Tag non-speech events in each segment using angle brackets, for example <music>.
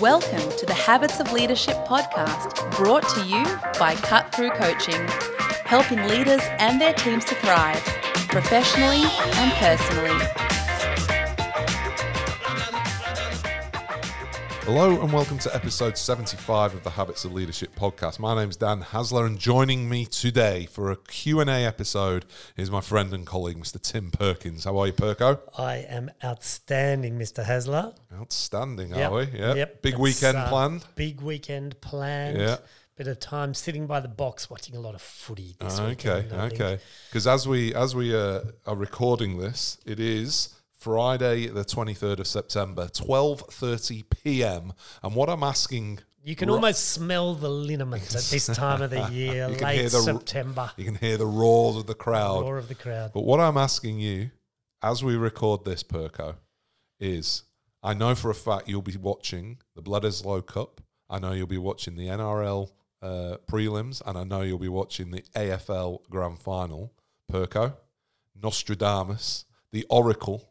Welcome to the Habits of Leadership podcast, brought to you by Cut Through Coaching, helping leaders and their teams to thrive professionally and personally. Hello and welcome to episode 75 of the Habits of Leadership podcast. My name's Dan Haesler and joining me today for a Q&A episode is my friend and colleague Mr. Tim Perkins. How are you, Perko? I am outstanding, Mr. Haesler. Outstanding, Yep, are we? Yeah. yep. Big It's, weekend uh, planned? Big weekend planned. Yeah. Bit of time sitting by the box watching a lot of footy this Okay, weekend. I think. okay. Because as we as we uh, are recording this, it is Friday the 23rd of September, 12:30 p.m. And what I'm asking You can almost smell the liniment at this time of the <laughs> year, You can hear late the September. you can hear the roars of the crowd. Roar of the crowd. But what I'm asking you, as we record this, Perko, is I know for a fact you'll be watching the Bledisloe Cup. I know you'll be watching the NRL uh, prelims, and I know you'll be watching the AFL Grand Final. Perko, Nostradamus, the Oracle.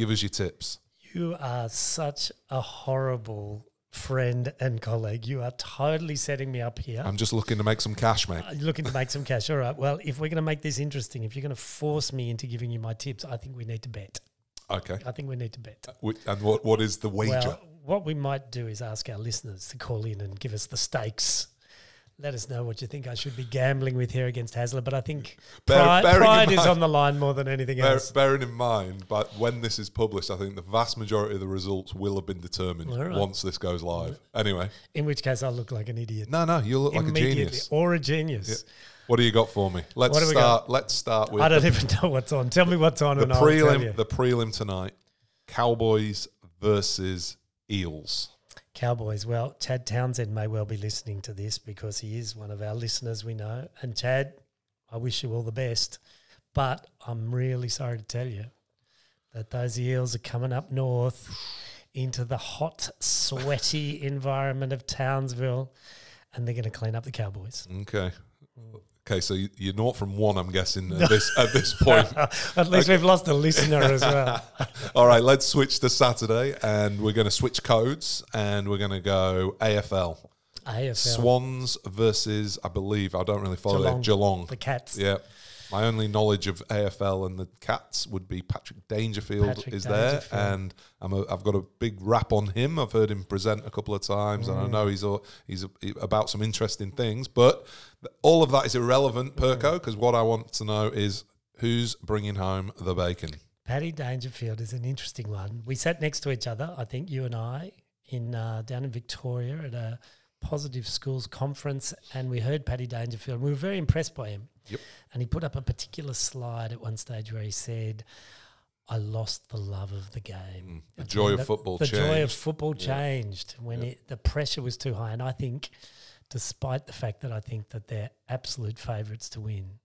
Give us your tips. You are such a horrible friend and colleague. You are totally setting me up here. I'm just looking to make some cash, mate. Uh, looking to make some cash. All right. Well, if we're going to make this interesting, if you're going to force me into giving you my tips, I think we need to bet. Okay. I think we need to bet. Wh- And what what is the wager? Well, what we might do is ask our listeners to call in and give us the stakes. Let us know what you think I should be gambling with here against Haesler. But I think Bear- pride, in pride is mind- on the line more than anything Bear, else. bearing in mind, but when this is published, I think the vast majority of the results will have been determined right. once this goes live. Mm-hmm. Anyway, In which case, I'll look like an idiot. no, no, you look like a genius. Or a genius. What do you got for me? Let's start. Let's start with I don't the, even know what's on. Tell me what's on the and I'll tell prelim. you. The prelim tonight: Cowboys versus Eels. Cowboys. Well, Chad Townsend may well be listening to this because he is one of our listeners we know. And Chad, I wish you all the best. But I'm really sorry to tell you that those eels are coming up north into the hot, sweaty <laughs> environment of Townsville and they're going to clean up the Cowboys. Okay. Okay, so you- you're not from one, I'm guessing at this at this point. <laughs> At least we've lost a listener as well. <laughs> All right, let's switch to Saturday, and we're going to switch codes, and we're going to go AFL. AFL. Swans versus, I believe, I don't really follow Geelong. it. Geelong. The Cats. Yeah. My only knowledge of AFL and the Cats would be Patrick Dangerfield Patrick is there, and I'm a, I've got a big rap on him. I've heard him present a couple of times, and I Mm. know he's a, he's a, about some interesting things. But all of that is irrelevant, Mm. Perko, because what I want to know is who's bringing home the bacon. Paddy Dangerfield is an interesting one. We sat next to each other, I think you and I, in uh, down in Victoria at a positive schools conference, and we heard Paddy Dangerfield. And We were very impressed by him. Yep. And he put up a particular slide at one stage where he said, "I lost the love of the game. Mm. The joy of football The joy of changed. football Yeah. changed when it, the pressure was too high. And I think, despite the fact that I think that they're absolute favourites to win,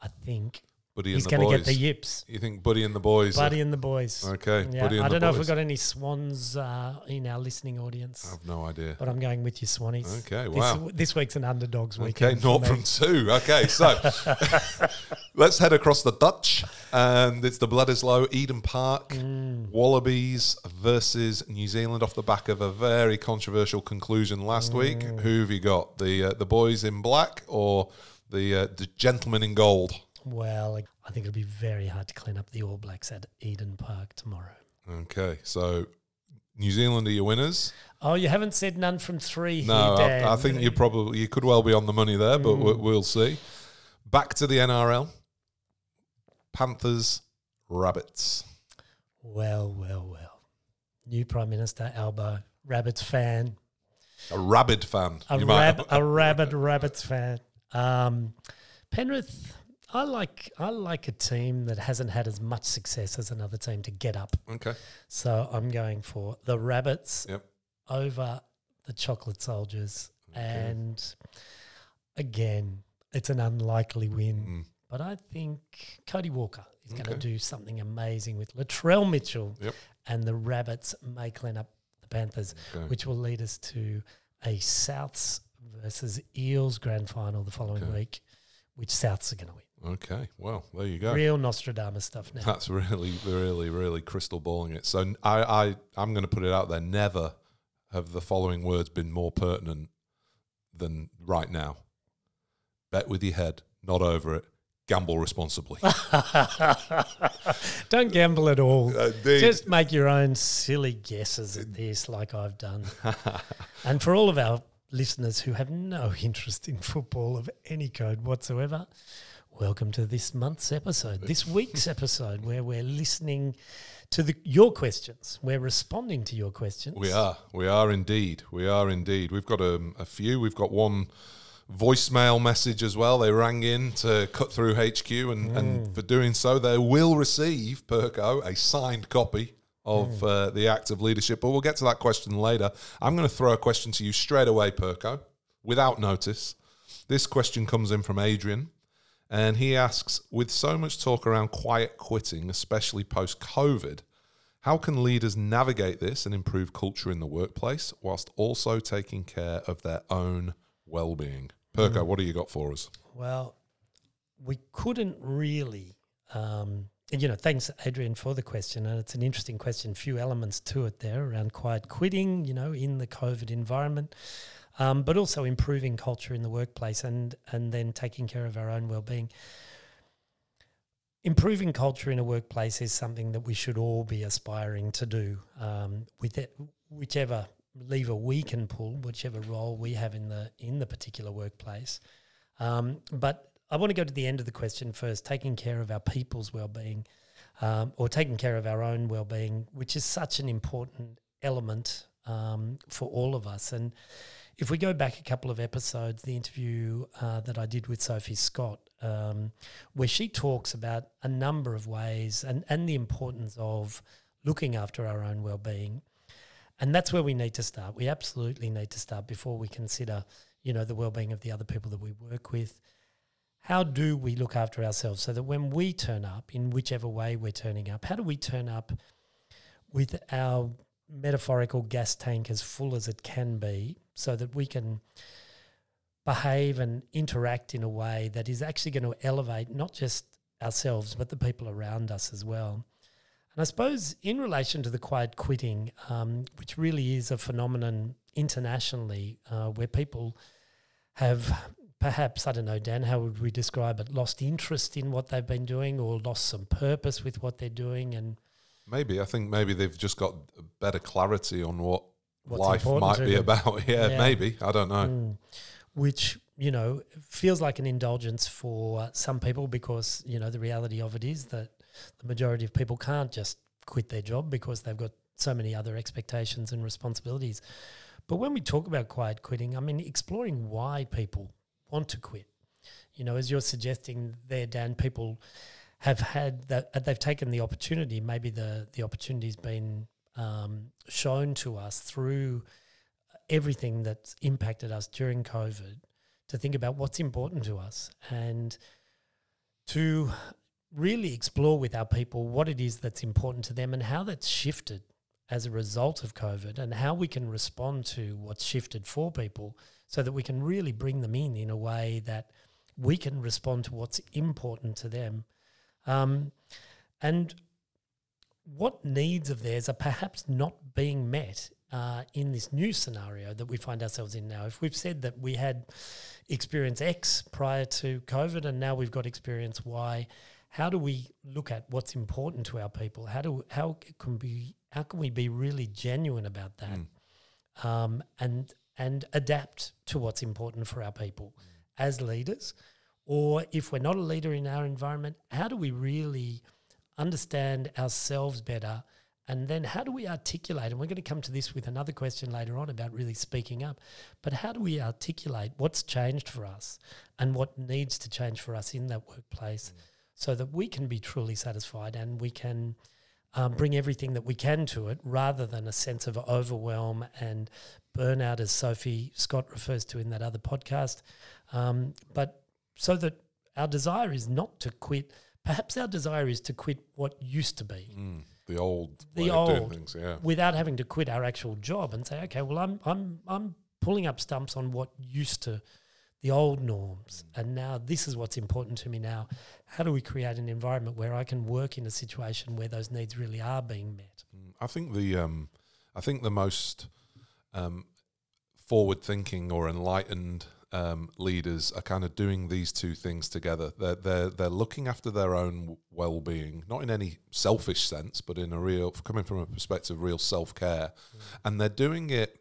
I think Buddy he's and the going to boys. get the yips. you think Buddy and the boys? are- Buddy and the boys. okay, Yeah, Buddy and I don't know if we've got any swans uh, in our listening audience, I have no idea. but I'm going with you, Swannies. Okay, This, wow. this week's an underdogs Okay, weekend. for not from two. Okay, so <laughs> <laughs> let's head across the Dutch, and it's the Bledisloe Eden Park Mm. Wallabies versus New Zealand off the back of a very controversial conclusion last week. Mm. Who have you got? The uh, the boys in black or the uh, the gentlemen in gold? Well, I think it'll be very hard to clean up the All Blacks at Eden Park tomorrow. Okay, so New Zealand are your winners. Oh, you haven't said none from three No, here. I, I think you probably you could well be on the money there, but Mm. we'll see. Back to the NRL. Panthers, Rabbits. Well, well, well. New Prime Minister Albo, Rabbits fan, A rabid fan. a, rab- a rabid Rabbits fan. Um, Penrith, I like I like a team that hasn't had as much success as another team to get up. okay. So I'm going for the Rabbits Yep. over the Chocolate Soldiers. And again, it's an unlikely win. Mm. But I think Cody Walker is going Okay. to do something amazing with Latrell Mitchell. Yep. And the Rabbits may clean up the Panthers, Okay. which will lead us to a Souths versus Eels grand final the following Okay. week, which Souths are going to win. Okay. Well, there you go. Real Nostradamus stuff now. That's really, really, really crystal balling it. So I, I, I'm going to put it out there. Never have the following words been more pertinent than right now? Bet with your head, not over it. Gamble responsibly. <laughs> Don't gamble at all. Uh, Indeed. Just make your own silly guesses at this, like I've done. <laughs> and for all of our listeners who have no <laughs> interest in football of any code whatsoever, welcome to this month's episode, this week's episode, where we're listening to the, your questions. We're responding to your questions. We are. We are indeed. We are indeed. We've got a, a few. We've got one voicemail message as well. They rang in to cut through HQ, and, and mm. for doing so, they will receive, Perko, a signed copy of mm. uh, the Act of Leadership. But we'll get to that question later. I'm going to throw a question to you straight away, Perko, without notice. This question comes in from Adrian. And he asks, with so much talk around quiet quitting, especially post COVID, how can leaders navigate this and improve culture in the workplace whilst also taking care of their own well being? Perko, what do you got for us? Well, we couldn't really, um, you know, thanks, Adrian, for the question. And it's an interesting question, few elements to it there around quiet quitting, you know, in the COVID environment, um, but also improving culture in the workplace and, and then taking care of our own well-being. Improving culture in a workplace is something that we should all be aspiring to do um, with it, whichever lever we can pull, whichever role we have in the in the particular workplace. Um, but I want to go to the end of the question first, taking care of our people's well-being, um, or taking care of our own well-being, which is such an important element um, for all of us. And if we go back a couple of episodes, the interview uh, that I did with Sophie Scott, um, where she talks about a number of ways and, and the importance of looking after our own well-being. And that's where we need to start. We absolutely need to start before we consider, you know, the well-being of the other people that we work with. How do we look after ourselves so that when we turn up, in whichever way we're turning up, how do we turn up with our metaphorical gas tank as full as it can be so that we can behave and interact in a way that is actually going to elevate not just ourselves, but the people around us as well? And I suppose in relation to the quiet quitting, um, which really is a phenomenon internationally uh, where people have perhaps, I don't know, Dan, how would we describe it, lost interest in what they've been doing or lost some purpose with what they're doing and Maybe. I think maybe they've just got better clarity on what What's life might be about. <laughs> Yeah, Yeah. maybe. I don't know. Mm. which you know feels like an indulgence for some people because you know the reality of it is that the majority of people can't just quit their job because they've got so many other expectations and responsibilities. But when we talk about quiet quitting, I mean exploring why people want to quit. You know, as you're suggesting there, Dan, people have had that they've taken the opportunity. Maybe the the opportunity's been um, shown to us through everything that's impacted us during COVID to think about what's important to us and to really explore with our people what it is that's important to them and how that's shifted as a result of COVID and how we can respond to what's shifted for people so that we can really bring them in in a way that we can respond to what's important to them. Um, and what needs of theirs are perhaps not being met uh, in this new scenario that we find ourselves in now. If we've said that we had experience X prior to COVID and now we've got experience Y, how do we look at what's important to our people? How do how can we how can we be really genuine about that, um, and and adapt to what's important for our people as leaders, or if we're not a leader in our environment, how do we really understand ourselves better? And then how do we articulate? And we're going to come to this with another question later on about really speaking up. But how do we articulate what's changed for us and what needs to change for us in that workplace so that we can be truly satisfied and we can um, bring everything that we can to it rather than a sense of overwhelm and burnout, as Sophie Scott refers to in that other podcast. Um, but so that our desire is not to quit. Perhaps our desire is to quit what used to be Mm, the old The way of doing old. things. Yeah. without having to quit our actual job and say, okay, well, I'm I'm I'm pulling up stumps on what used to the old norms, and now this is what's important to me now. How do we create an environment where I can work in a situation where those needs really are being met? I think the um, I think the most um, forward thinking or enlightened um, leaders are kind of doing these two things together. They're they're they're looking after their own well being, not in any selfish sense, but in a real coming from a perspective of real self care, and they're doing it.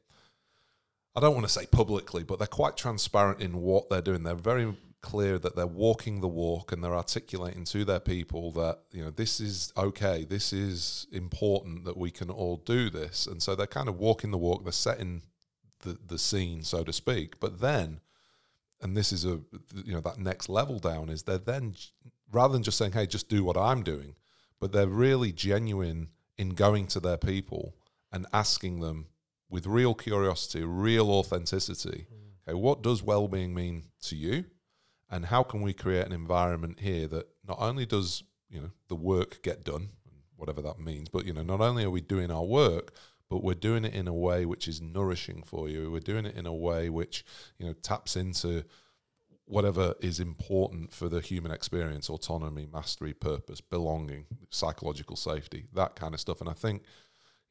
I don't want to say publicly, but they're quite transparent in what they're doing. They're very clear that they're walking the walk and they're articulating to their people that you know this is okay this is important that we can all do this and so they're kind of walking the walk they're setting the the scene so to speak but then and this is a you know that next level down is they're then rather than just saying hey just do what i'm doing but they're really genuine in going to their people and asking them with real curiosity real authenticity mm. okay what does well-being mean to you? And how can we create an environment here that not only does you know the work get done whatever that means but you know not only are we doing our work but we're doing it in a way which is nourishing for you. We're doing it in a way which you know taps into whatever is important for the human experience autonomy mastery purpose belonging psychological safety that kind of stuff. And i think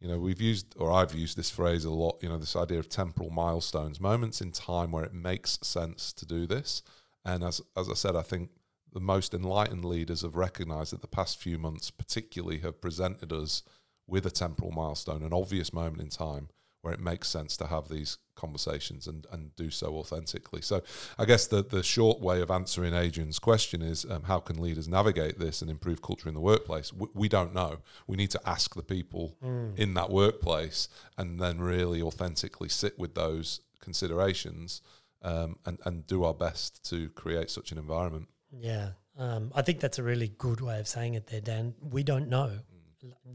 you know we've used or i've used this phrase a lot you know this idea of temporal milestones moments in time where it makes sense to do this. And as as I said, I think the most enlightened leaders have recognized that the past few months, particularly, have presented us with a temporal milestone, an obvious moment in time where it makes sense to have these conversations and, and do so authentically. So, I guess the, the short way of answering Adrian's question is um, how can leaders navigate this and improve culture in the workplace? We, we don't know. We need to ask the people mm. in that workplace and then really authentically sit with those considerations um, and and do our best to create such an environment. Yeah, um, I think that's a really good way of saying it there, Dan. We don't know.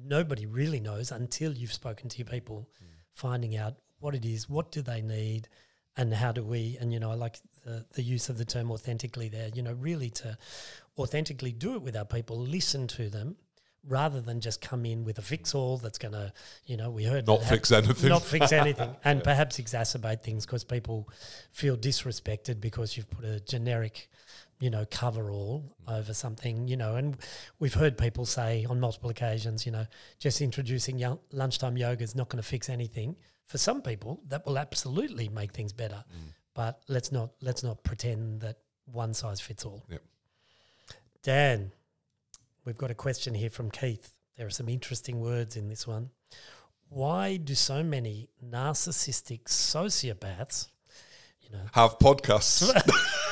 Nobody really knows until you've spoken to your people, mm. finding out what it is, what do they need, and how do we. And you know, I like the the use of the term authentically there. You know, really to authentically do it with our people, listen to them, rather than just come in with a fix all that's going to, you know, we heard not fix anything, not fix anything, <laughs> and yeah. perhaps exacerbate things because people feel disrespected because you've put a generic, you know, cover all over something, you know, and we've heard people say on multiple occasions, you know, just introducing young, lunchtime yoga is not going to fix anything. For some people, that will absolutely make things better, mm. but let's not let's not pretend that one size fits all. Yep. Dan, We've got a question here from Keith. There are some interesting words in this one. Why do so many narcissistic sociopaths, you know, have podcasts? <laughs>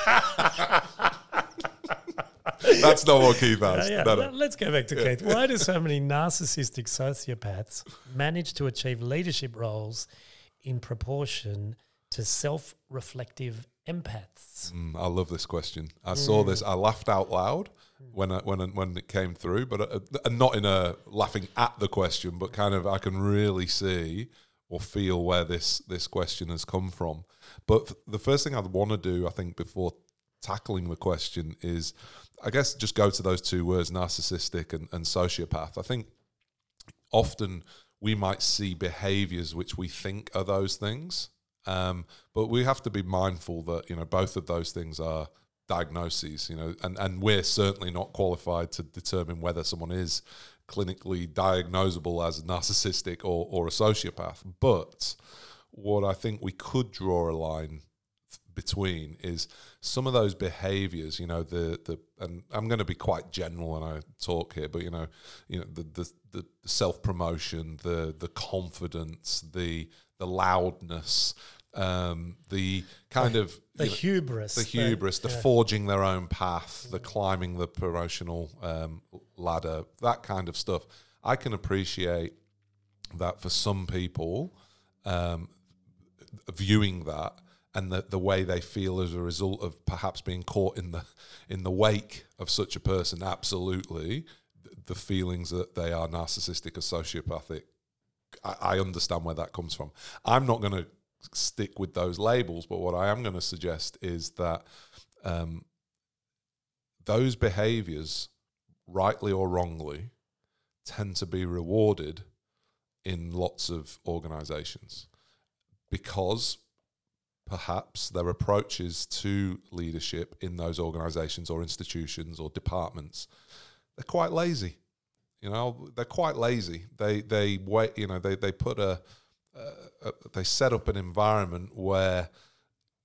<laughs> That's not what Keith has. Yeah, yeah. No, no. Let's go back to yeah. Keith. Why do so many <laughs> narcissistic sociopaths manage to achieve leadership roles in proportion to self reflective empaths? Mm, I love this question. I mm. saw this. I laughed out loud when I, when when it came through, but uh, not in a laughing at the question, but kind of I can really see or feel where this this question has come from. But the first thing I'd want to do, I think, before tackling the question is, I guess, just go to those two words, narcissistic and, and sociopath. I think often we might see behaviors which we think are those things, um, but we have to be mindful that you know both of those things are diagnoses, you know, and, and we're certainly not qualified to determine whether someone is clinically diagnosable as narcissistic or, or a sociopath. But what I think we could draw a line between is some of those behaviors you know the the and I'm going to be quite general when I talk here but you know you know the the, the self promotion the the confidence the the loudness um, the kind the, of the know, hubris, the hubris, the, the yeah. forging their own path, the climbing the promotional um, ladder, that kind of stuff. I can appreciate that for some people, um, viewing that and the, the way they feel as a result of perhaps being caught in the in the wake of such a person, absolutely, the feelings that they are narcissistic or sociopathic. I, I understand where that comes from. I'm not going to stick with those labels. But what I am going to suggest is that um, those behaviors, rightly or wrongly, tend to be rewarded in lots of organizations because perhaps their approaches to leadership in those organizations or institutions or departments they're quite lazy you know they're quite lazy they they wait you know they, they put a uh, uh, they set up an environment where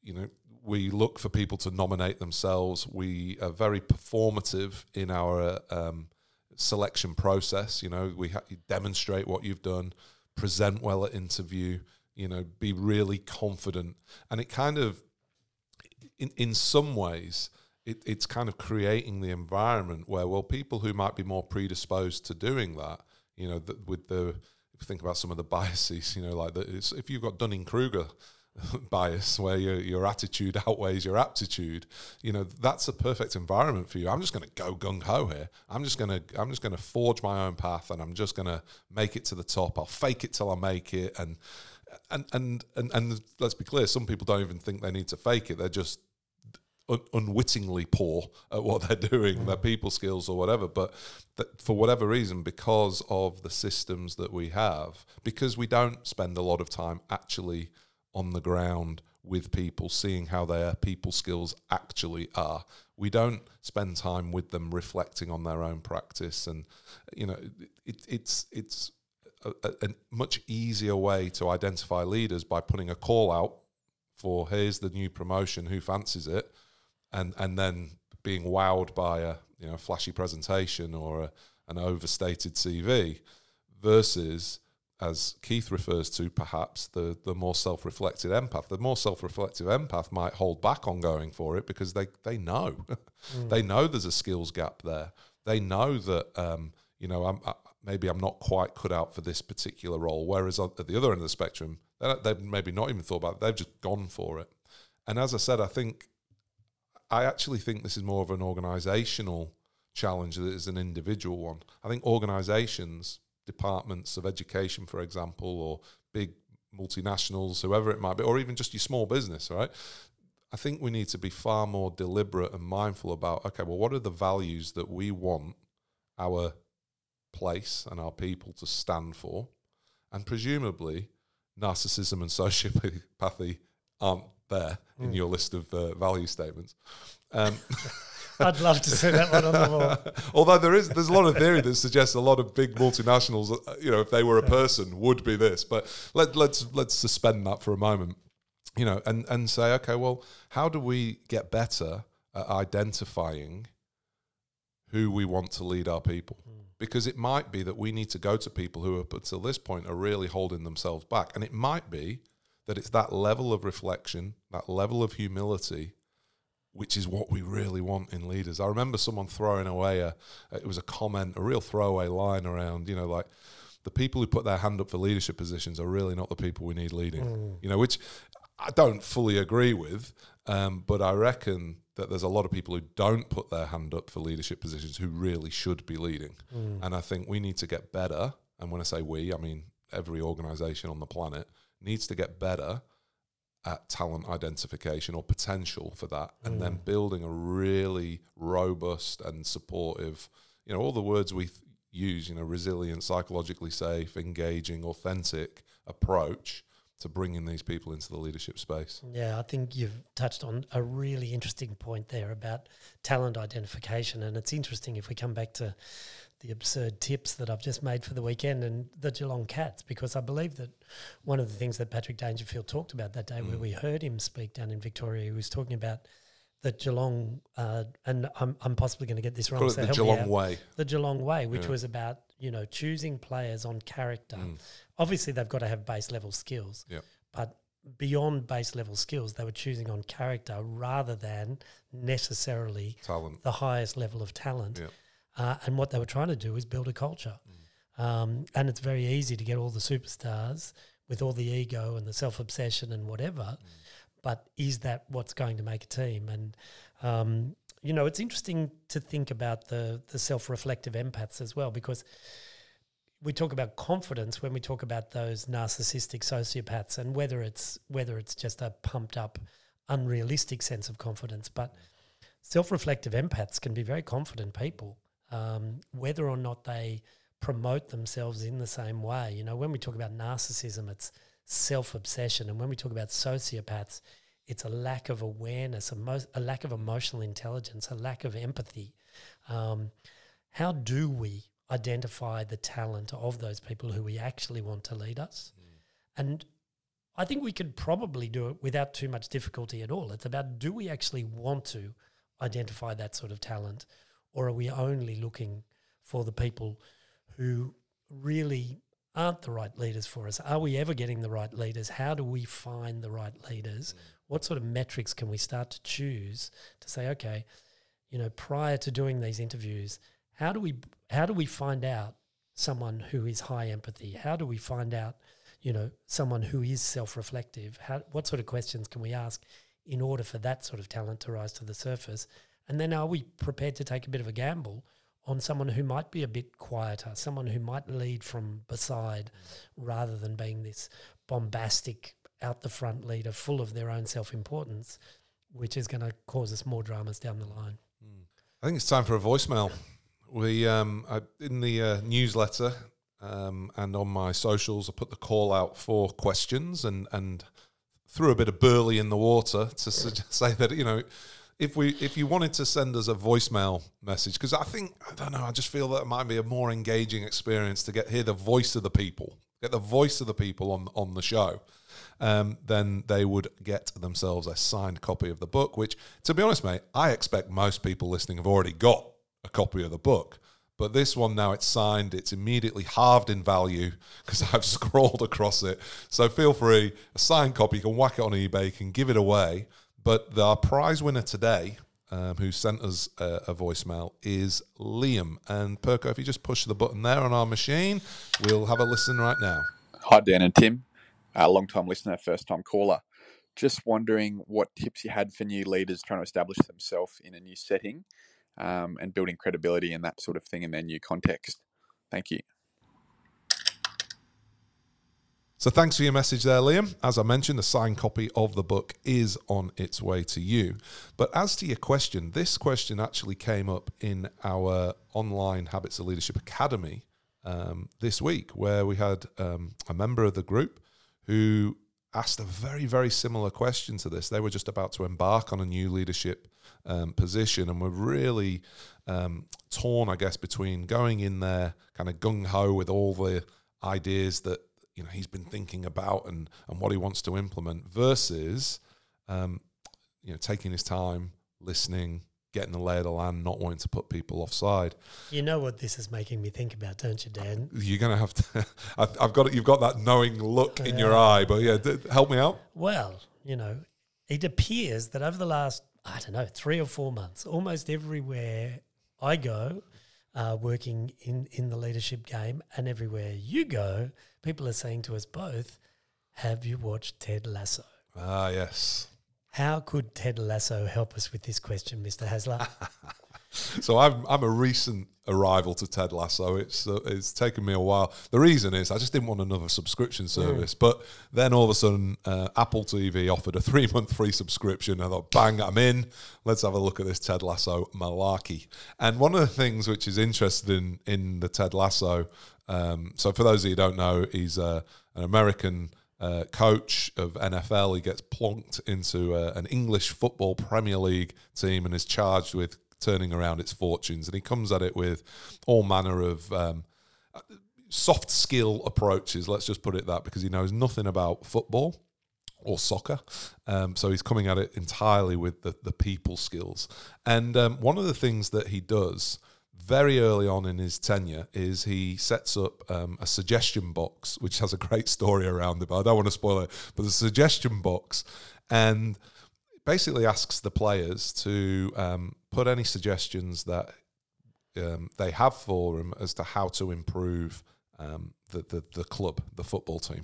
you know we look for people to nominate themselves. We are very performative in our um, selection process. You know, we ha- demonstrate what you've done, present well at interview. You know, be really confident, and it kind of, in in some ways, it, it's kind of creating the environment where well, people who might be more predisposed to doing that, you know, with the if you think about some of the <laughs> biases, you know, like the, if you've got Dunning Kruger <laughs> bias where your your attitude <laughs> outweighs your aptitude you know that's a perfect environment for you. I'm just going to go gung ho here. I'm just going to i'm just going to forge my own path and i'm just going to make it to the top. I'll fake it till i make it and and and and, and let's be clear some people don't even think they need to fake it they're just un- unwittingly poor at what they're doing, mm. their people skills or whatever. But for whatever reason, because of the systems that we have, because we don't spend a lot of time actually on the ground with people, seeing how their people skills actually are. We don't spend time with them reflecting on their own practice, and you know, it, it's it's a, a, much easier way to identify leaders by putting a call out for here's the new promotion, who fancies it, and and then being wowed by a you know flashy presentation or a, an overstated CV, versus as Keith refers to, perhaps the the more self reflected empath. The more self reflective empath might hold back on going for it because they they know, <laughs> mm. they know there's a skills gap there. They know that um, you know I'm, I, maybe I'm not quite cut out for this particular role. Whereas at the other end of the spectrum, they've maybe not even thought about it. They've just gone for it. And as I said, I think I actually think this is more of an organisational challenge than it is an individual one. I think organisations departments of education, for example, or big multinationals, whoever it might be, or even just your small business, right? I think we need to be far more deliberate and mindful about okay, well, what are the values that we want our place and our people to stand for? And presumably, narcissism and <laughs> sociopathy aren't there mm. in your list of uh, value statements. Um, <laughs> I'd love to see that one on the wall. <laughs> Although there is, there's a lot of theory that suggests a lot of big multinationals, uh, you know, if they were a person, would be this. But let, let's let's suspend that for a moment, you know, and and say, okay, well, how do we get better at identifying who we want to lead our people? Mm. Because it might be that we need to go to people who up until this point are really holding themselves back, and it might be that it's that level of reflection, that level of humility which is what we really want in leaders. I remember someone throwing away a, it was a comment, a real throwaway line around, you know, like the people who put their hand up for leadership positions are really not the people we need leading, mm. you know, which I don't fully agree with, um, but I reckon that there's a lot of people who don't put their hand up for leadership positions who really should be leading. Mm. And I think we need to get better. And when I say we, I mean every organization on the planet needs to get better at talent identification or potential for that, and mm. then building a really robust and supportive, you know, all the words we th- use, you know, resilient, psychologically safe, engaging, authentic approach to bringing these people into the leadership space. Yeah, I think you've touched on a really interesting point there about talent identification. And it's interesting if we come back to the absurd tips that I've just made for the weekend and the Geelong Cats, because I believe that one of the things that Patrick Dangerfield talked about that day, mm. where we heard him speak down in Victoria, he was talking about the Geelong, uh, and I'm, I'm possibly going to get this wrong. Call So the Geelong Way. The Geelong Way, which yeah. was about you know choosing players on character. Mm. Obviously, they've got to have base level skills, but beyond base level skills, they were choosing on character rather than necessarily talent. the highest level of talent. Uh, and what they were trying to do is build a culture. Mm. Um, and it's very easy to get all the superstars with all the ego and the self obsession and whatever. Mm. But is that what's going to make a team? And, um, you know, it's interesting to think about the, the self reflective empaths as well, because we talk about confidence when we talk about those narcissistic sociopaths and whether it's whether it's just a pumped up unrealistic sense of confidence but self-reflective empaths can be very confident people um, whether or not they promote themselves in the same way. You know, when we talk about narcissism, it's self obsession. And when we talk about sociopaths, it's a lack of awareness, a, mo- a lack of emotional intelligence, a lack of empathy. Um, how do we identify the talent of those people who we actually want to lead us? Mm. And I think we could probably do it without too much difficulty at all. It's about do we actually want to identify that sort of talent, or are we only looking for the people who really aren't the right leaders for us? Are we ever getting the right leaders? How do we find the right leaders? What sort of metrics can we start to choose to say, okay, you know, prior to doing these interviews, how do we how do we find out someone who is high empathy? How do we find out, you know, someone who is self-reflective? How what sort of questions can we ask in order for that sort of talent to rise to the surface? And then are we prepared to take a bit of a gamble on someone who might be a bit quieter, someone who might lead from beside rather than being this bombastic out the front leader full of their own self-importance, which is going to cause us more dramas down the line. I think it's time for a voicemail. We um, I, in the uh, newsletter um, and on my socials, I put the call out for questions and and threw a bit of burley in the water to suggest, say that you know if we if you wanted to send us a voicemail message because I think I don't know I just feel that it might be a more engaging experience to get hear the voice of the people get the voice of the people on on the show um, then they would get themselves a signed copy of the book which to be honest mate I expect most people listening have already got a copy of the book. But this one now it's signed it's immediately halved in value <laughs> because i've <laughs> scrolled across it. So feel free a signed copy you can whack it on ebay you can give it away. But the prize winner today um, who sent us a, a voicemail is liam. And perko if you just push the button there on our machine we'll have a listen right now. Hi, Dan and Tim. Uh, long time listener, first time caller. Just wondering what tips you had for new leaders trying to establish themselves in a new setting um, and building credibility and that sort of thing in their new context. Thank you. So thanks for your message there, Liam. As I mentioned, the signed copy of the book is on its way to you. But as to your question, this question actually came up in our online Habits of Leadership Academy um, this week, where we had um, a member of the group who asked a very, very similar question to this. They were just about to embark on a new leadership um, position and were really um, torn, I guess, between going in there kind of gung ho with all the ideas that you know he's been thinking about and and what he wants to implement versus um, you know taking his time, listening, getting the lay of the land, not wanting to put people offside. You know what this is making me think about, don't you, Dan? You're gonna have to. <laughs> I've, I've got it. You've got that knowing look in your eye, but yeah, d- help me out. Well, you know, it appears that over the last, I don't know, three or four months, almost everywhere I go, uh, working in, in the leadership game, and everywhere you go, people are saying to us both, Have you watched Ted Lasso? Ah, yes. How could Ted Lasso help us with this question, Mr. Haesler? <laughs> So I'm I'm a recent arrival to Ted Lasso. It's uh, it's taken me a while. The reason is I just didn't want another subscription service. But then all of a sudden, uh, Apple TV offered a <laughs> three month free subscription. I thought, bang, I'm in. Let's have a look at this Ted Lasso malarkey. And one of the things which is interesting in the Ted Lasso. Um, so for those of you who don't know, he's uh, an American uh, coach of NFL. He gets plonked into uh, an English football Premier League team and is charged with turning around its fortunes. And he comes at it with all manner of um, soft skill approaches. Let's just put it that because he knows nothing about football or soccer. Um, so he's coming at it entirely with the, the people skills. And um, one of the things that he does very early on in his tenure is he sets up um, a suggestion box, which has a great story around it, but I don't want to spoil it. But the suggestion box and basically asks the players to um, put any suggestions that um, they have for him as to how to improve um, the, the the club, the football team.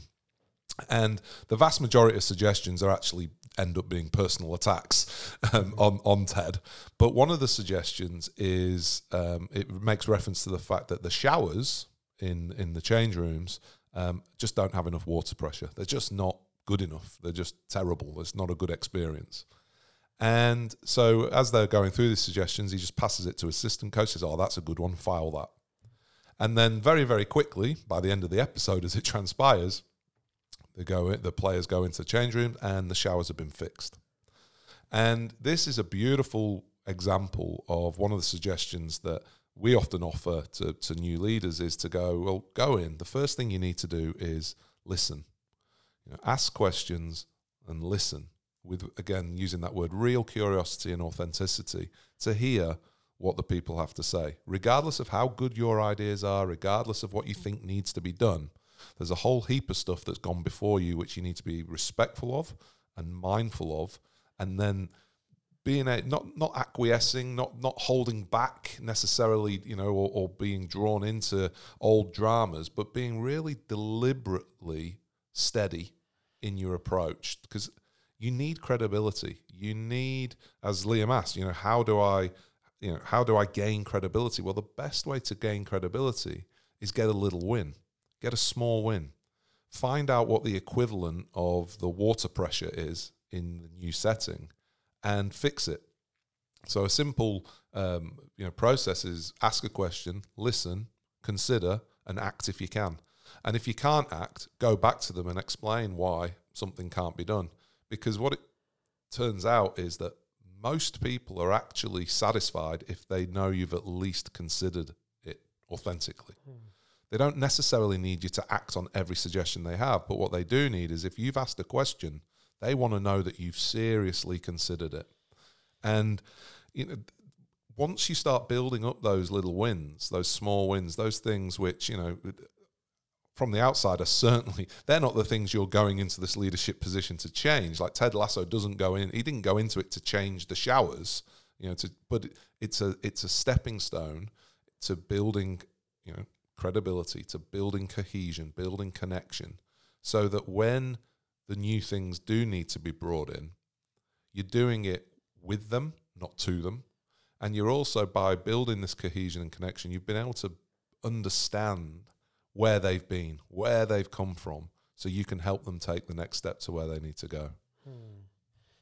And the vast majority of suggestions are actually end up being personal attacks um, on on Ted. But one of the suggestions is um, it makes reference to the fact that the showers in in the change rooms um, just don't have enough water pressure. They're just not good enough. They're just terrible. It's not a good experience. And so as they're going through these suggestions, he just passes it to his assistant coach. Says, "Oh, that's a good one. File that." And then very very quickly, by the end of the episode, as it <laughs> transpires, they go the players go into the change room and the showers have been fixed. And this is a beautiful example of one of the suggestions that we often offer to, to new leaders is to go, well, go in. The first thing you need to do is listen. You know, ask questions and listen with again using that word real curiosity and authenticity to hear what the people have to say regardless of how good your ideas are regardless of what you think needs to be done there's a whole heap of stuff that's gone before you which you need to be respectful of and mindful of and then being a not not acquiescing not not holding back necessarily you know or, or being drawn into old dramas but being really deliberately steady in your approach because you need credibility. You need, as Liam asked, you know, how do I, you know, how do I gain credibility? Well, the best way to gain credibility is get a little win, get a small win, find out what the equivalent of the water pressure is in the new setting, and fix it. So a simple, um, you know, process is ask a question, listen, consider, and act if you can. And if you can't act, go back to them and explain why something can't be done because what it turns out is that most people are actually satisfied if they know you've at least considered it authentically. Mm. They don't necessarily need you to act on every suggestion they have, but what they do need is if you've asked a question, they want to know that you've seriously considered it. And you know, once you start building up those little wins, those small wins, those things which you know from the outsider, certainly they're not the things you're going into this leadership position to change. Like Ted Lasso doesn't go in; he didn't go into it to change the showers, you know. To but it's a it's a stepping stone to building, you know, credibility, to building cohesion, building connection, so that when the new things do need to be brought in, you're doing it with them, not to them, and you're also by building this cohesion and connection, you've been able to understand where they've been, where they've come from, so you can help them take the next step to where they need to go.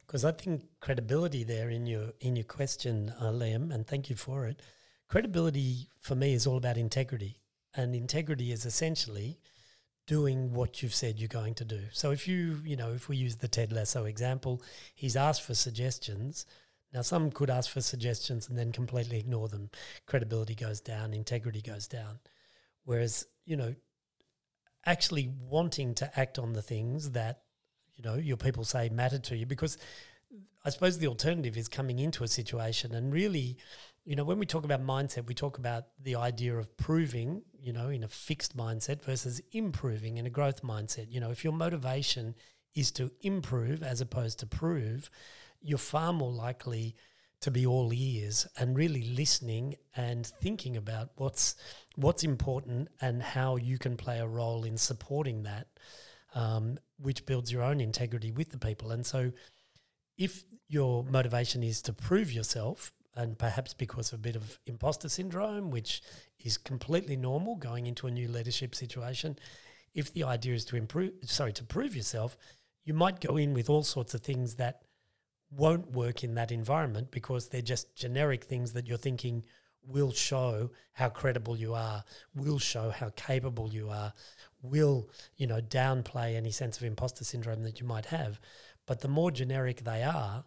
Because hmm. I think credibility there in your in your question, uh, Liam, and thank you for it. Credibility for me is all about integrity, and integrity is essentially doing what you've said you're going to do. So if you, you know, if we use the Ted Lasso example, he's asked for suggestions. Now, some could ask for suggestions and then completely ignore them. Credibility goes down, integrity goes down. Whereas, you know, actually wanting to act on the things that, you know, your people say matter to you, because I suppose the alternative is coming into a situation and really, you know, when we talk about mindset, we talk about the idea of proving, you know, in a fixed mindset versus improving in a growth mindset. You know, if your motivation is to improve as opposed to prove, you're far more likely to be all ears and really listening and thinking about what's what's important and how you can play a role in supporting that, um, which builds your own integrity with the people. And so, if your motivation is to prove yourself, and perhaps because of a bit of imposter syndrome, which is completely normal going into a new leadership situation, if the idea is to improve, sorry, to prove yourself, you might go in with all sorts of things that won't work in that environment because they're just generic things that you're thinking will show how credible you are, will show how capable you are, will, you know, downplay any sense of imposter syndrome that you might have. But the more generic they are,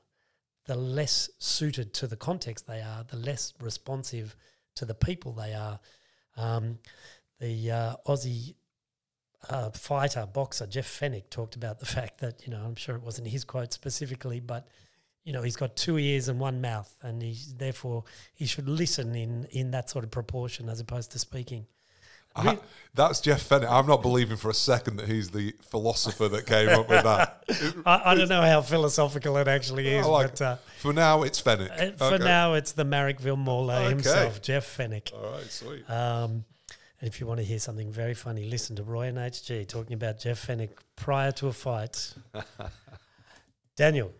the less suited to the context they are, the less responsive to the people they are. Um, the uh, Aussie uh, fighter, boxer, Jeff Fenech talked about the <laughs> fact that, you know, I'm sure it wasn't his quote specifically, but you know he's got two ears and one mouth, and he's therefore he should listen in in that sort of proportion as opposed to speaking. I, that's Jeff Fenech. I'm not believing for a second that he's the philosopher that came up with that. <laughs> I, I, don't know how philosophical it actually is, like, but uh, for now it's Fenech. Uh, for okay. now, it's the Marrickville Mauler okay. himself, Jeff Fenech. All right, sweet. Um, and if you want to hear something very funny, listen to Roy and HG talking about Jeff Fenech prior to a fight. <laughs> Daniel,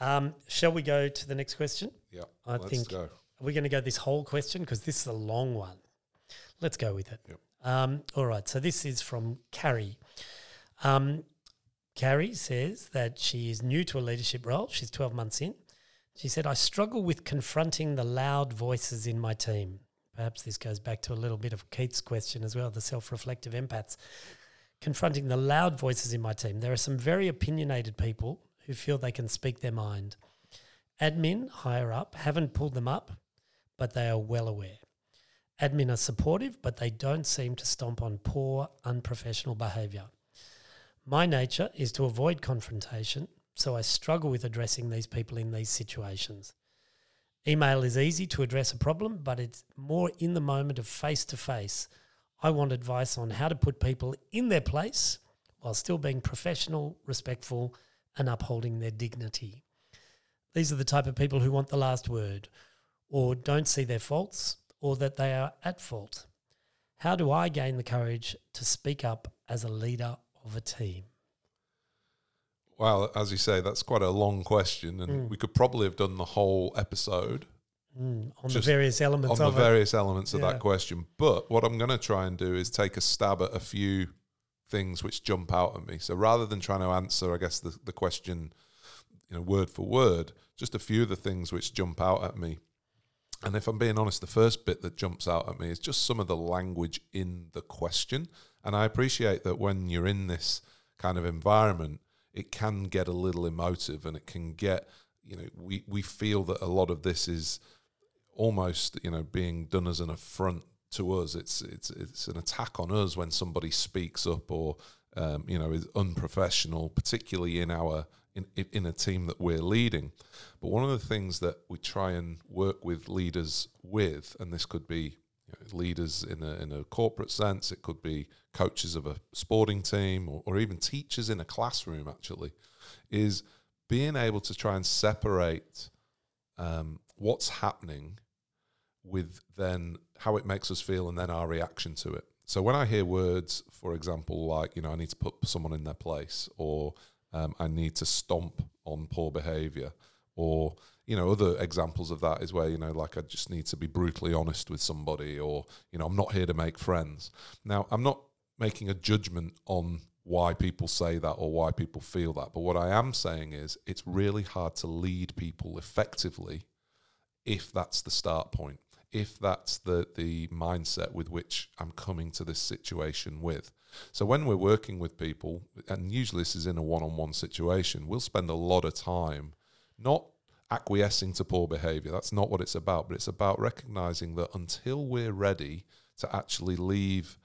um, shall we go to the next question? Yeah, I think. Go. Are we going to go this whole question because this is a long one? Let's go with it. Yep. Um, all right. So this is from Carrie. Um, Carrie says that she is new to a leadership role. She's 12 months in. She said, I struggle with confronting the loud voices in my team. Perhaps this goes back to a little bit of Keith's question as well, the self reflective empaths. Confronting the loud voices in my team. There are some very opinionated people who feel they can speak their mind. Admin, higher up, haven't pulled them up, but they are well aware. Admin are supportive, but they don't seem to stomp on poor, unprofessional behaviour. My nature is to avoid confrontation, so I struggle with addressing these people in these situations. Email is easy to address a problem, but it's more in the moment of face to face. I want advice on how to put people in their place while still being professional, respectful, and upholding their dignity. These are the type of people who want the last word, or don't see their faults, or that they are at fault. How do I gain the courage to speak up as a leader of a team? Well, as you say, that's quite a long question, and Mm. we could probably have done the whole episode Mm, on the various elements on the it. various elements of Yeah. that question. But what I'm going to try and do is take a stab at a few things which jump out at me. So rather than trying to answer, I guess the the question, you know, word for word, just a few of the things which jump out at me. And if I'm being honest, the first bit that jumps out at me is just some of the language in the question. And I appreciate that when you're in this kind of environment, it can get a little emotive and it can get, you know, we, we feel that a lot of this is almost, you know, being done as an affront to us. It's it's it's an attack on us when somebody speaks up or um, you know is unprofessional, particularly in our in in a team that we're leading. But one of the things that we try and work with leaders with, and this could be you know, leaders in a in a corporate sense, it could be coaches of a sporting team, or, or even teachers in a classroom. Actually, is being able to try and separate um, what's happening with then how it makes us feel and then our reaction to it. So when I hear words, for example, like, you know, I need to put someone in their place or um, I need to stomp on poor behavior or, you know, other examples of that is where, you know, like I just need to be brutally honest with somebody or, you know, I'm not here to make friends. Now, I'm not making a judgment on why people say that or why people feel that. But what I am saying is it's really hard to lead people effectively if that's the start point, if that's the the mindset with which I'm coming to this situation with. So when we're working with people, and usually this is in a one-on-one situation, we'll spend a lot of time not acquiescing to poor behavior. That's not what it's about, but it's about recognizing that until we're ready to actually leave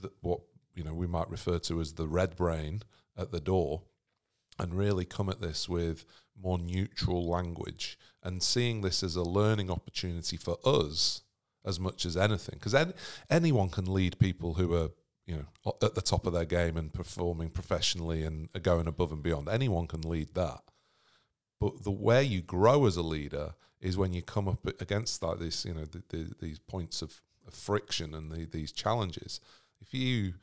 the, what you know we might refer to as the red brain at the door and really come at this with more neutral language and seeing this as a learning opportunity for us as much as anything because any, anyone can lead people who are you know at the top of their game and performing professionally and going above and beyond. Anyone can lead that. But the way you grow as a leader is when you come up against like this you know the, the, these points of, of friction and the, these challenges. If you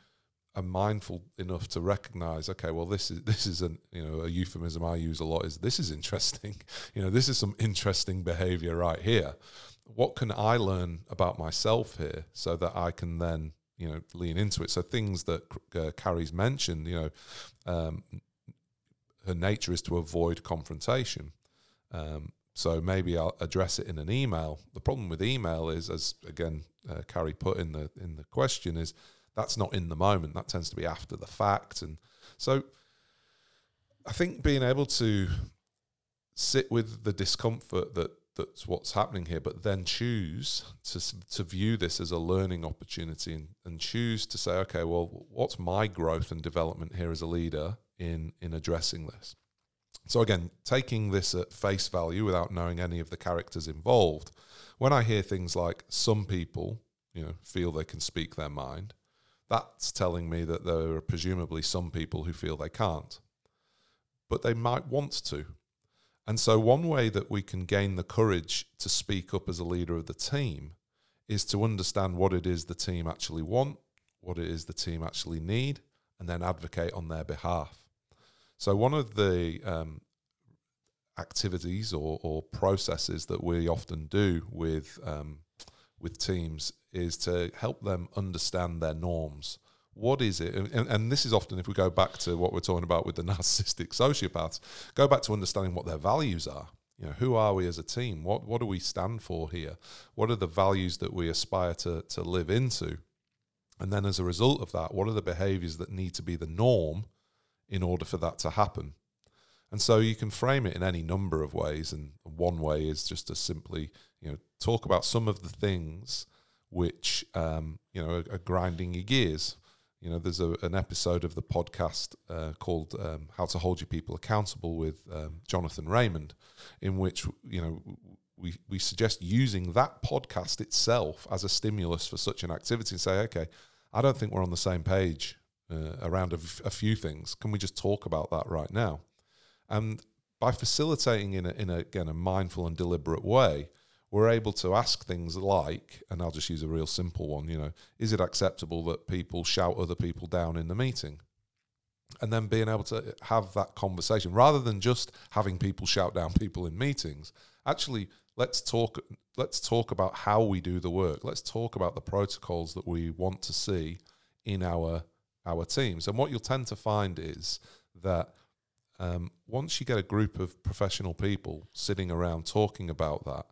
are mindful enough to recognize okay well this is this is an you know a euphemism i use a lot is this is interesting. <laughs> You know this is some interesting behavior right here. What can i learn about myself here so that i can then you know lean into it so things that uh, carrie's mentioned you know um, her nature is to avoid confrontation um, so maybe I'll address it in an email. The problem with email is, as again uh, Carrie put in the in the question, is that's not in the moment. That tends to be after the fact, and so I think being able to sit with the discomfort that that's what's happening here, but then choose to to view this as a learning opportunity and, and choose to say, okay, well, what's my growth and development here as a leader in in addressing this? So again, taking this at face value without knowing any of the characters involved, when I hear things like some people, you know, feel they can speak their mind, that's telling me that there are presumably some people who feel they can't. But they might want to. And so one way that we can gain the courage to speak up as a leader of the team is to understand what it is the team actually want, what it is the team actually need, and then advocate on their behalf. So one of the um, activities or, or processes that we often do with um, with teams is to help them understand their norms. What is it? And, and this is often, if we go back to what we're talking about with the <laughs> narcissistic sociopaths, go back to understanding what their values are. You know, who are we as a team? What what do we stand for here? What are the values that we aspire to to live into? And then as a result of that, what are the behaviors that need to be the norm in order for that to happen? And so you can frame it in any number of ways. And one way is just to simply, you know, talk about some of the things which, um, you know, are, are grinding your gears. You know, there's a, an episode of the podcast uh, called um, "How to Hold Your People Accountable" with um, Jonathan Raymond, in which you know we we suggest using that podcast itself as a stimulus for such an activity and say, okay, I don't think we're on the same page uh, around a, few things. Can we just talk about that right now? And by facilitating in a, in a, again a mindful and deliberate way, we're able to ask things like, and I'll just use a real simple one, you know, is it acceptable that people shout other people down in the meeting? And then being able to have that conversation rather than just having people shout down people in meetings. Actually, let's talk. Let's talk about how we do the work. Let's talk about the protocols that we want to see in our our teams. And what you'll tend to find is that um, once you get a group of professional people sitting around talking about that,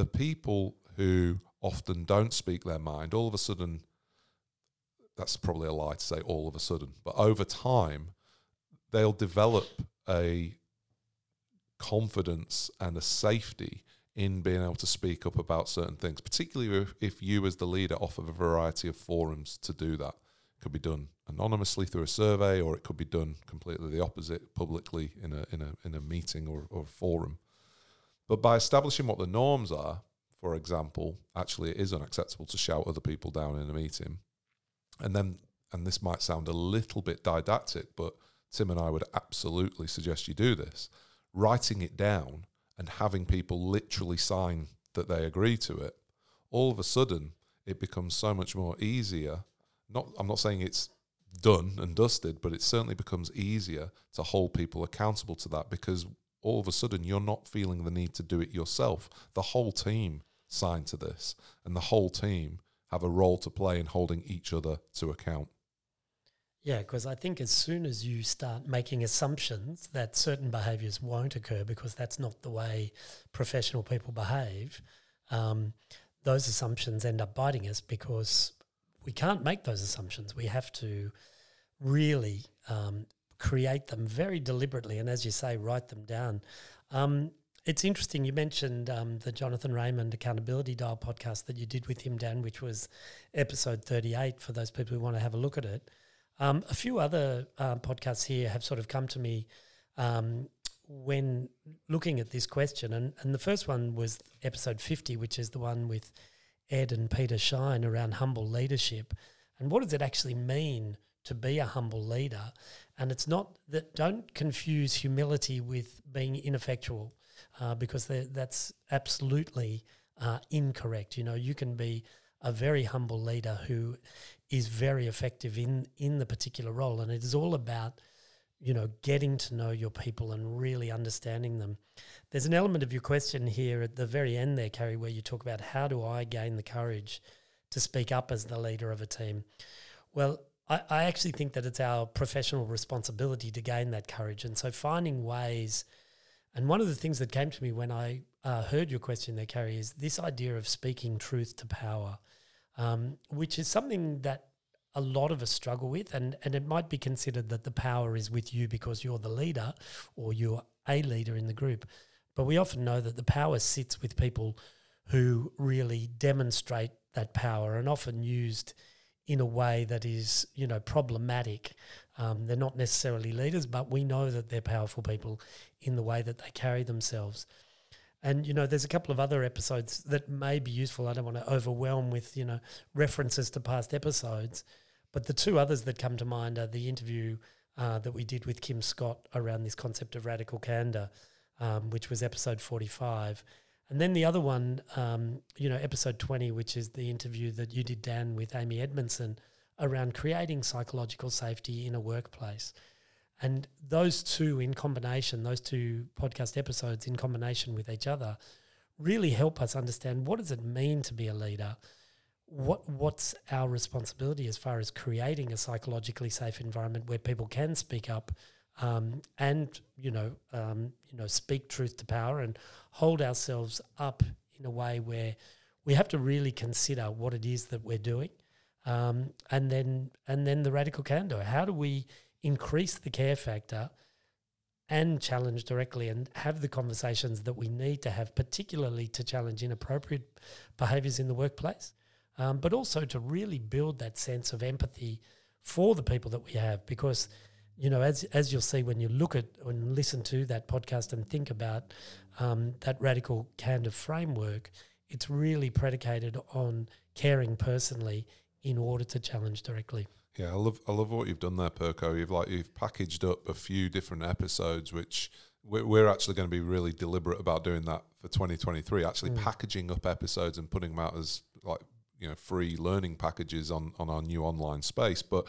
the people who often don't speak their mind, all of a sudden, that's probably a lie to say all of a sudden, but over time, they'll develop a confidence and a safety in being able to speak up about certain things, particularly if, if you, as the leader, offer a variety of forums to do that. It could be done anonymously through a survey, or it could be done completely the opposite, publicly in a in a in a meeting or, or forum. But by establishing what the norms are, for example, actually it is unacceptable to shout other people down in a meeting. And then, and this might sound a little bit didactic, but Tim and I would absolutely suggest you do this. Writing it down and having people literally sign that they agree to it, all of a sudden it becomes so much more easier. Not, I'm not saying it's done and dusted, but it certainly becomes easier to hold people accountable to that because all of a sudden you're not feeling the need to do it yourself. The whole team signed to this, and the whole team have a role to play in holding each other to account. Yeah, because I think as soon as you start making assumptions that certain behaviours won't occur because that's not the way professional people behave, um, those assumptions end up biting us because we can't make those assumptions. We have to really um, create them very deliberately, and as you say, write them down. Um, it's interesting. You mentioned um, the Jonathan Raymond Accountability Dial podcast that you did with him, Dan, which was episode 38 for those people who want to have a look at it. Um, a few other uh, podcasts here have sort of come to me um, when looking at this question. And, and the first one was episode 50, which is the one with Ed and Peter Schein around humble leadership. And what does it actually mean to be a humble leader? And it's not that, don't confuse humility with being ineffectual uh, because that's absolutely uh, incorrect. You know, you can be a very humble leader who is very effective in in the particular role, and it is all about you know getting to know your people and really understanding them. There's an element of your question here at the very end there, Carrie, where you talk about how do I gain the courage to speak up as the leader of a team. Well, I, I actually think that it's our professional responsibility to gain that courage, and so finding ways and one of the things that came to me when I uh, heard your question there, Carrie, is this idea of speaking truth to power, um, which is something that a lot of us struggle with. And, and it might be considered that the power is with you because you're the leader or you're a leader in the group. But we often know that the power sits with people who really demonstrate that power and often used in a way that is, you know, problematic. Um, they're not necessarily leaders, but we know that they're powerful people in the way that they carry themselves. And you know, there's a couple of other episodes that may be useful. I don't want to overwhelm with you know references to past episodes, but the two others that come to mind are the interview uh, that we did with Kim Scott around this concept of radical candor, um, which was episode 45, and then the other one, um, you know, episode 20, which is the interview that you did, Dan, with Amy Edmondson around creating psychological safety in a workplace. And those two in combination, those two podcast episodes in combination with each other, really help us understand what does it mean to be a leader? What what's our responsibility as far as creating a psychologically safe environment where people can speak up um, and you know um, you know speak truth to power and hold ourselves up in a way where we have to really consider what it is that we're doing, um, and then and then the radical candor. How do we increase the care factor and challenge directly and have the conversations that we need to have, particularly to challenge inappropriate behaviours in the workplace, um, but also to really build that sense of empathy for the people that we have because you know as as you'll see when you look at and listen to that podcast and think about um, that radical candor framework it's really predicated on caring personally in order to challenge directly Yeah, I love I love what you've done there, Perko. You've like you've packaged up a few different episodes, which we're, we're actually going to be really deliberate about doing that for 2023. Actually, Mm. packaging up episodes and putting them out as like you know free learning packages on on our new online space. But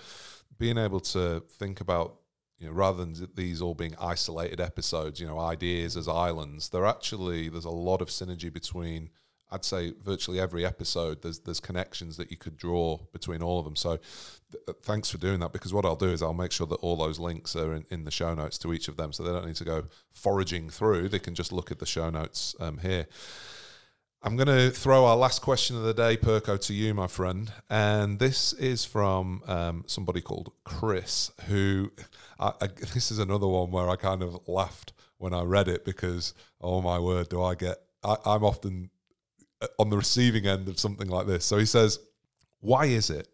being able to think about you know rather than these all being isolated episodes, you know, ideas as islands, they're actually there's a lot of synergy between I'd say virtually every episode there's there's connections that you could draw between all of them. So th- thanks for doing that because what I'll do is I'll make sure that all those links are in, in the show notes to each of them, so they don't need to go foraging through. They can just look at the show notes um, here. I'm going to throw our last question of the day, Perko, to you, my friend. And this is from um, somebody called Chris, who I, I, this is another one where I kind of laughed when I read it because, oh my word, do I get, I, I'm often uh, on the receiving end of something like this. So he says, Why is it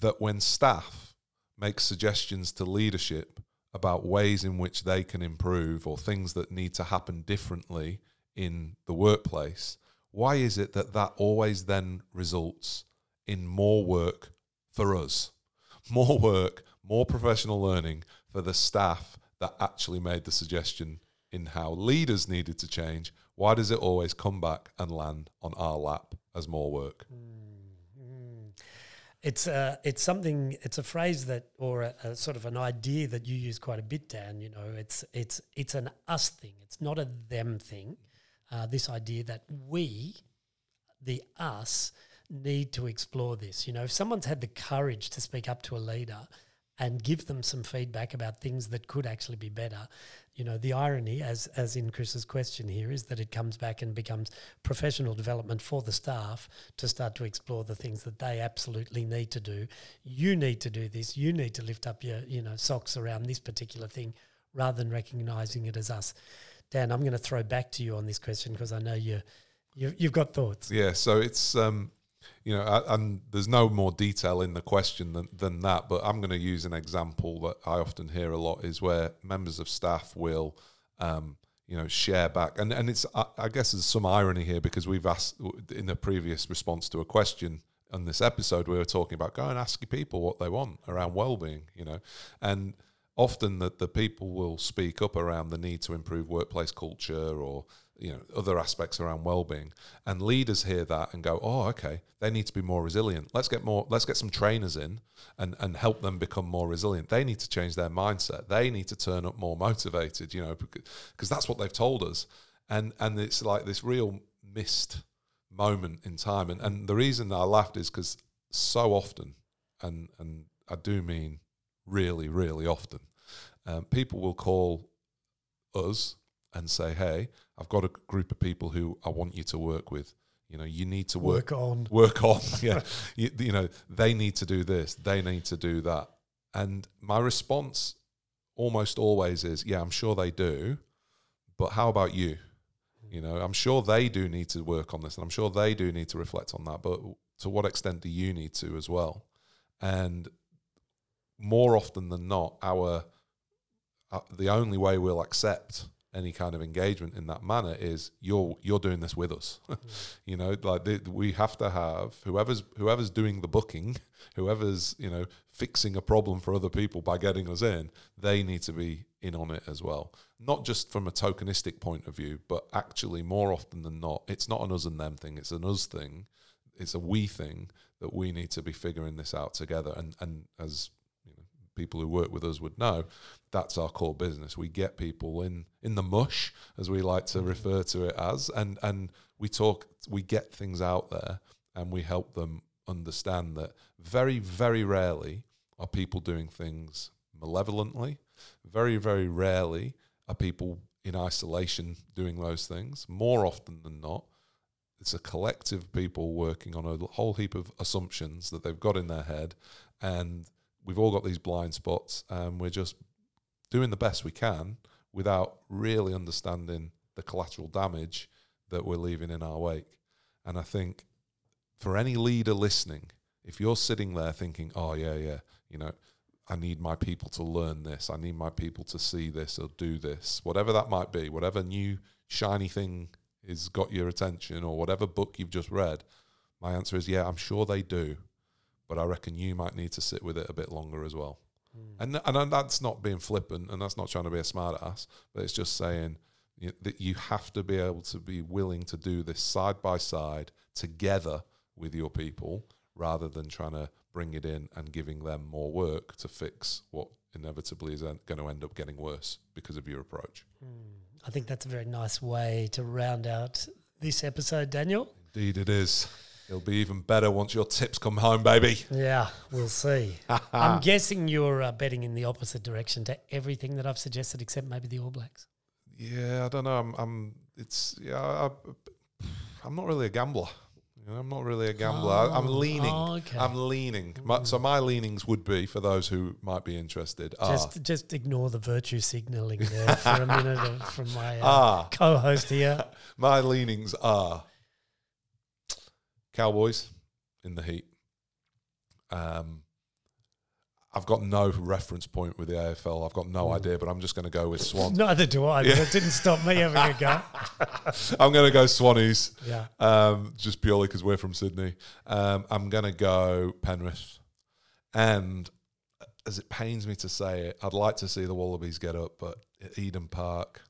that when staff make suggestions to leadership about ways in which they can improve or things that need to happen differently in the workplace, why is it that that always then results in more work for us? <laughs> More work, more professional learning for the staff that actually made the suggestion in how leaders needed to change. Why does it always come back and land on our lap as more work? It's uh, it's something. It's a phrase that, or a, a sort of an idea that you use quite a bit, Dan. You know, it's it's it's an us thing. It's not a them thing. Uh, this idea that we, the us, need to explore this. You know, if someone's had the courage to speak up to a leader and give them some feedback about things that could actually be better, you know, the irony, as as in Chris's question here, is that it comes back and becomes professional development for the staff to start to explore the things that they absolutely need to do. You need to do this. You need to lift up your you know socks around this particular thing, rather than recognizing it as us. Dan, I'm going to throw back to you on this question because I know you, you you've got thoughts. Yeah, so it's um, you know, a- and there's no more detail in the question than, than that. But I'm going to use an example that I often hear a lot is where members of staff will, um, you know, share back, and and it's I, I guess there's some irony here because we've asked in the previous response to a question on this episode we were talking about go and ask your people what they want around well-being, you know, and often that the people will speak up around the need to improve workplace culture or you know other aspects around well-being. And leaders hear that and go oh okay they need to be more resilient. Let's get more let's get some trainers in and and help them become more resilient. They need to change their mindset. They need to turn up more motivated you know because that's what they've told us. And and it's like this real missed moment in time. And and the reason I laughed is because so often and and I do mean really really often um, people will call us and say, "Hey, I've got a group of people who I want you to work with. You know, you need to work Work on. <laughs> work on. yeah, <laughs> you, you know, they need to do this, they need to do that." And my response almost always is, "Yeah, I'm sure they do, but how about you? You know, I'm sure they do need to work on this, and I'm sure they do need to reflect on that. But to what extent do you need to as well?" And more often than not, our uh, the only way we'll accept any kind of engagement in that manner is you're you're doing this with us. <laughs> you know, like the, we have to have whoever's whoever's doing the booking, whoever's you know fixing a problem for other people by getting us in, they need to be in on it as well. Not just from a tokenistic point of view, but actually more often than not, it's not an us and them thing. It's an us thing. It's a we thing that we need to be figuring this out together. And and as people who work with us would know, that's our core business. We get people in in the mush, as we like to refer to it as, and and we talk, we get things out there, and we help them understand that very very rarely are people doing things malevolently. Very very rarely are people in isolation doing those things. More often than not, it's a collective people working on a whole heap of assumptions that they've got in their head, and we've all got these blind spots, and we're just doing the best we can without really understanding the collateral damage that we're leaving in our wake. And I think for any leader listening, if you're sitting there thinking, "Oh yeah, yeah, you know, I need my people to learn this. I need my people to see this or do this, whatever that might be, whatever new shiny thing has got your attention or whatever book you've just read. My answer is yeah, I'm sure they do, but I reckon you might need to sit with it a bit longer as well. Hmm. And and that's not being flippant, and that's not trying to be a smart ass, but it's just saying you, that you have to be able to be willing to do this side by side together with your people, rather than trying to bring it in and giving them more work to fix what inevitably is going to end up getting worse because of your approach. Hmm. I think that's a very nice way to round out this episode, Daniel. Indeed, it is. It'll be even better once your tips come home, baby. Yeah, we'll see. <laughs> I'm guessing you're uh, betting in the opposite direction to everything that I've suggested, except maybe the All Blacks. Yeah, I don't know. I'm, I'm it's yeah. I, I'm not really a gambler. You know, I'm not really a gambler. I, I'm Oh, leaning. oh, okay. I'm leaning. My, so my leanings would be for those who might be interested. Are, Just, just ignore the virtue signalling there for a minute from my uh, <laughs> ah, co-host here. <laughs> my leanings are Cowboys in the Heat. Um, I've got no reference point with the AFL. I've got no idea, but I'm just going to go with Swans. <laughs> Neither do I, but it <laughs> didn't stop me having a go. <laughs> I'm going to go Swannies. Yeah. um, just purely because we're from Sydney. Um, I'm going to go Penrith. And as it pains me to say it, I'd like to see the Wallabies get up, but at Eden Park,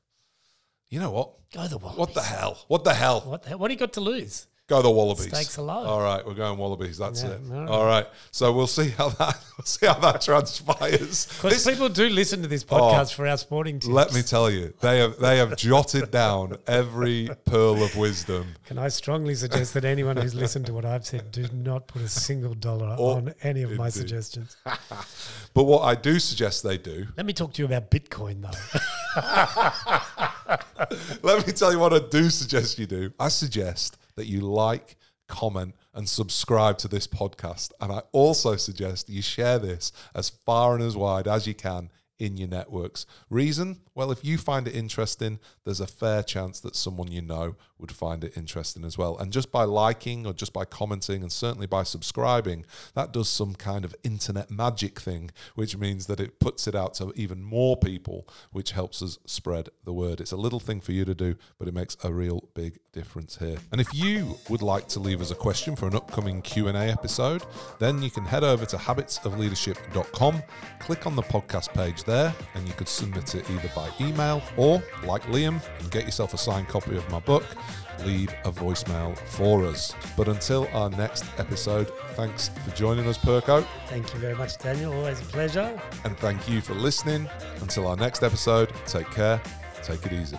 you know what? Go the Wallabies. What the hell? What the hell? What, the, hell? what do you got to lose? Go the Wallabies. Stakes low. All right, we're going Wallabies. That's Yeah, it. all right. All right. So we'll see how that <laughs> we'll see how that transpires. <laughs> Because people do listen to this oh, podcast for our sporting tips. let me tell you, they have they have jotted down every pearl of wisdom. Can I strongly suggest that anyone who's listened to what I've said do not put a single dollar Or- on any of my suggestions? <laughs> But what I do suggest they do Let me talk to you about Bitcoin, though. Let me tell you what I do suggest you do. I suggest that you like, comment, and subscribe to this podcast. And I also suggest you share this as far and as wide as you can in your networks. Reason? Well, if you find it interesting, there's a fair chance that someone you know would find it interesting as well. And just by liking or just by commenting and certainly by subscribing, that does some kind of internet magic thing, which means that it puts it out to even more people, which helps us spread the word. It's a little thing for you to do, but it makes a real big difference here. And if you would like to leave us a question for an upcoming Q&A episode, then you can head over to habitsofleadership.com, click on the podcast page there, and you could submit it either by email or, like Liam, and get yourself a signed copy of my book, leave a voicemail for us. But until our next episode, thanks for joining us, Perko, Thank you very much, Daniel. Always a pleasure. and thank you for listening. Until our next episode, take care, take it easy.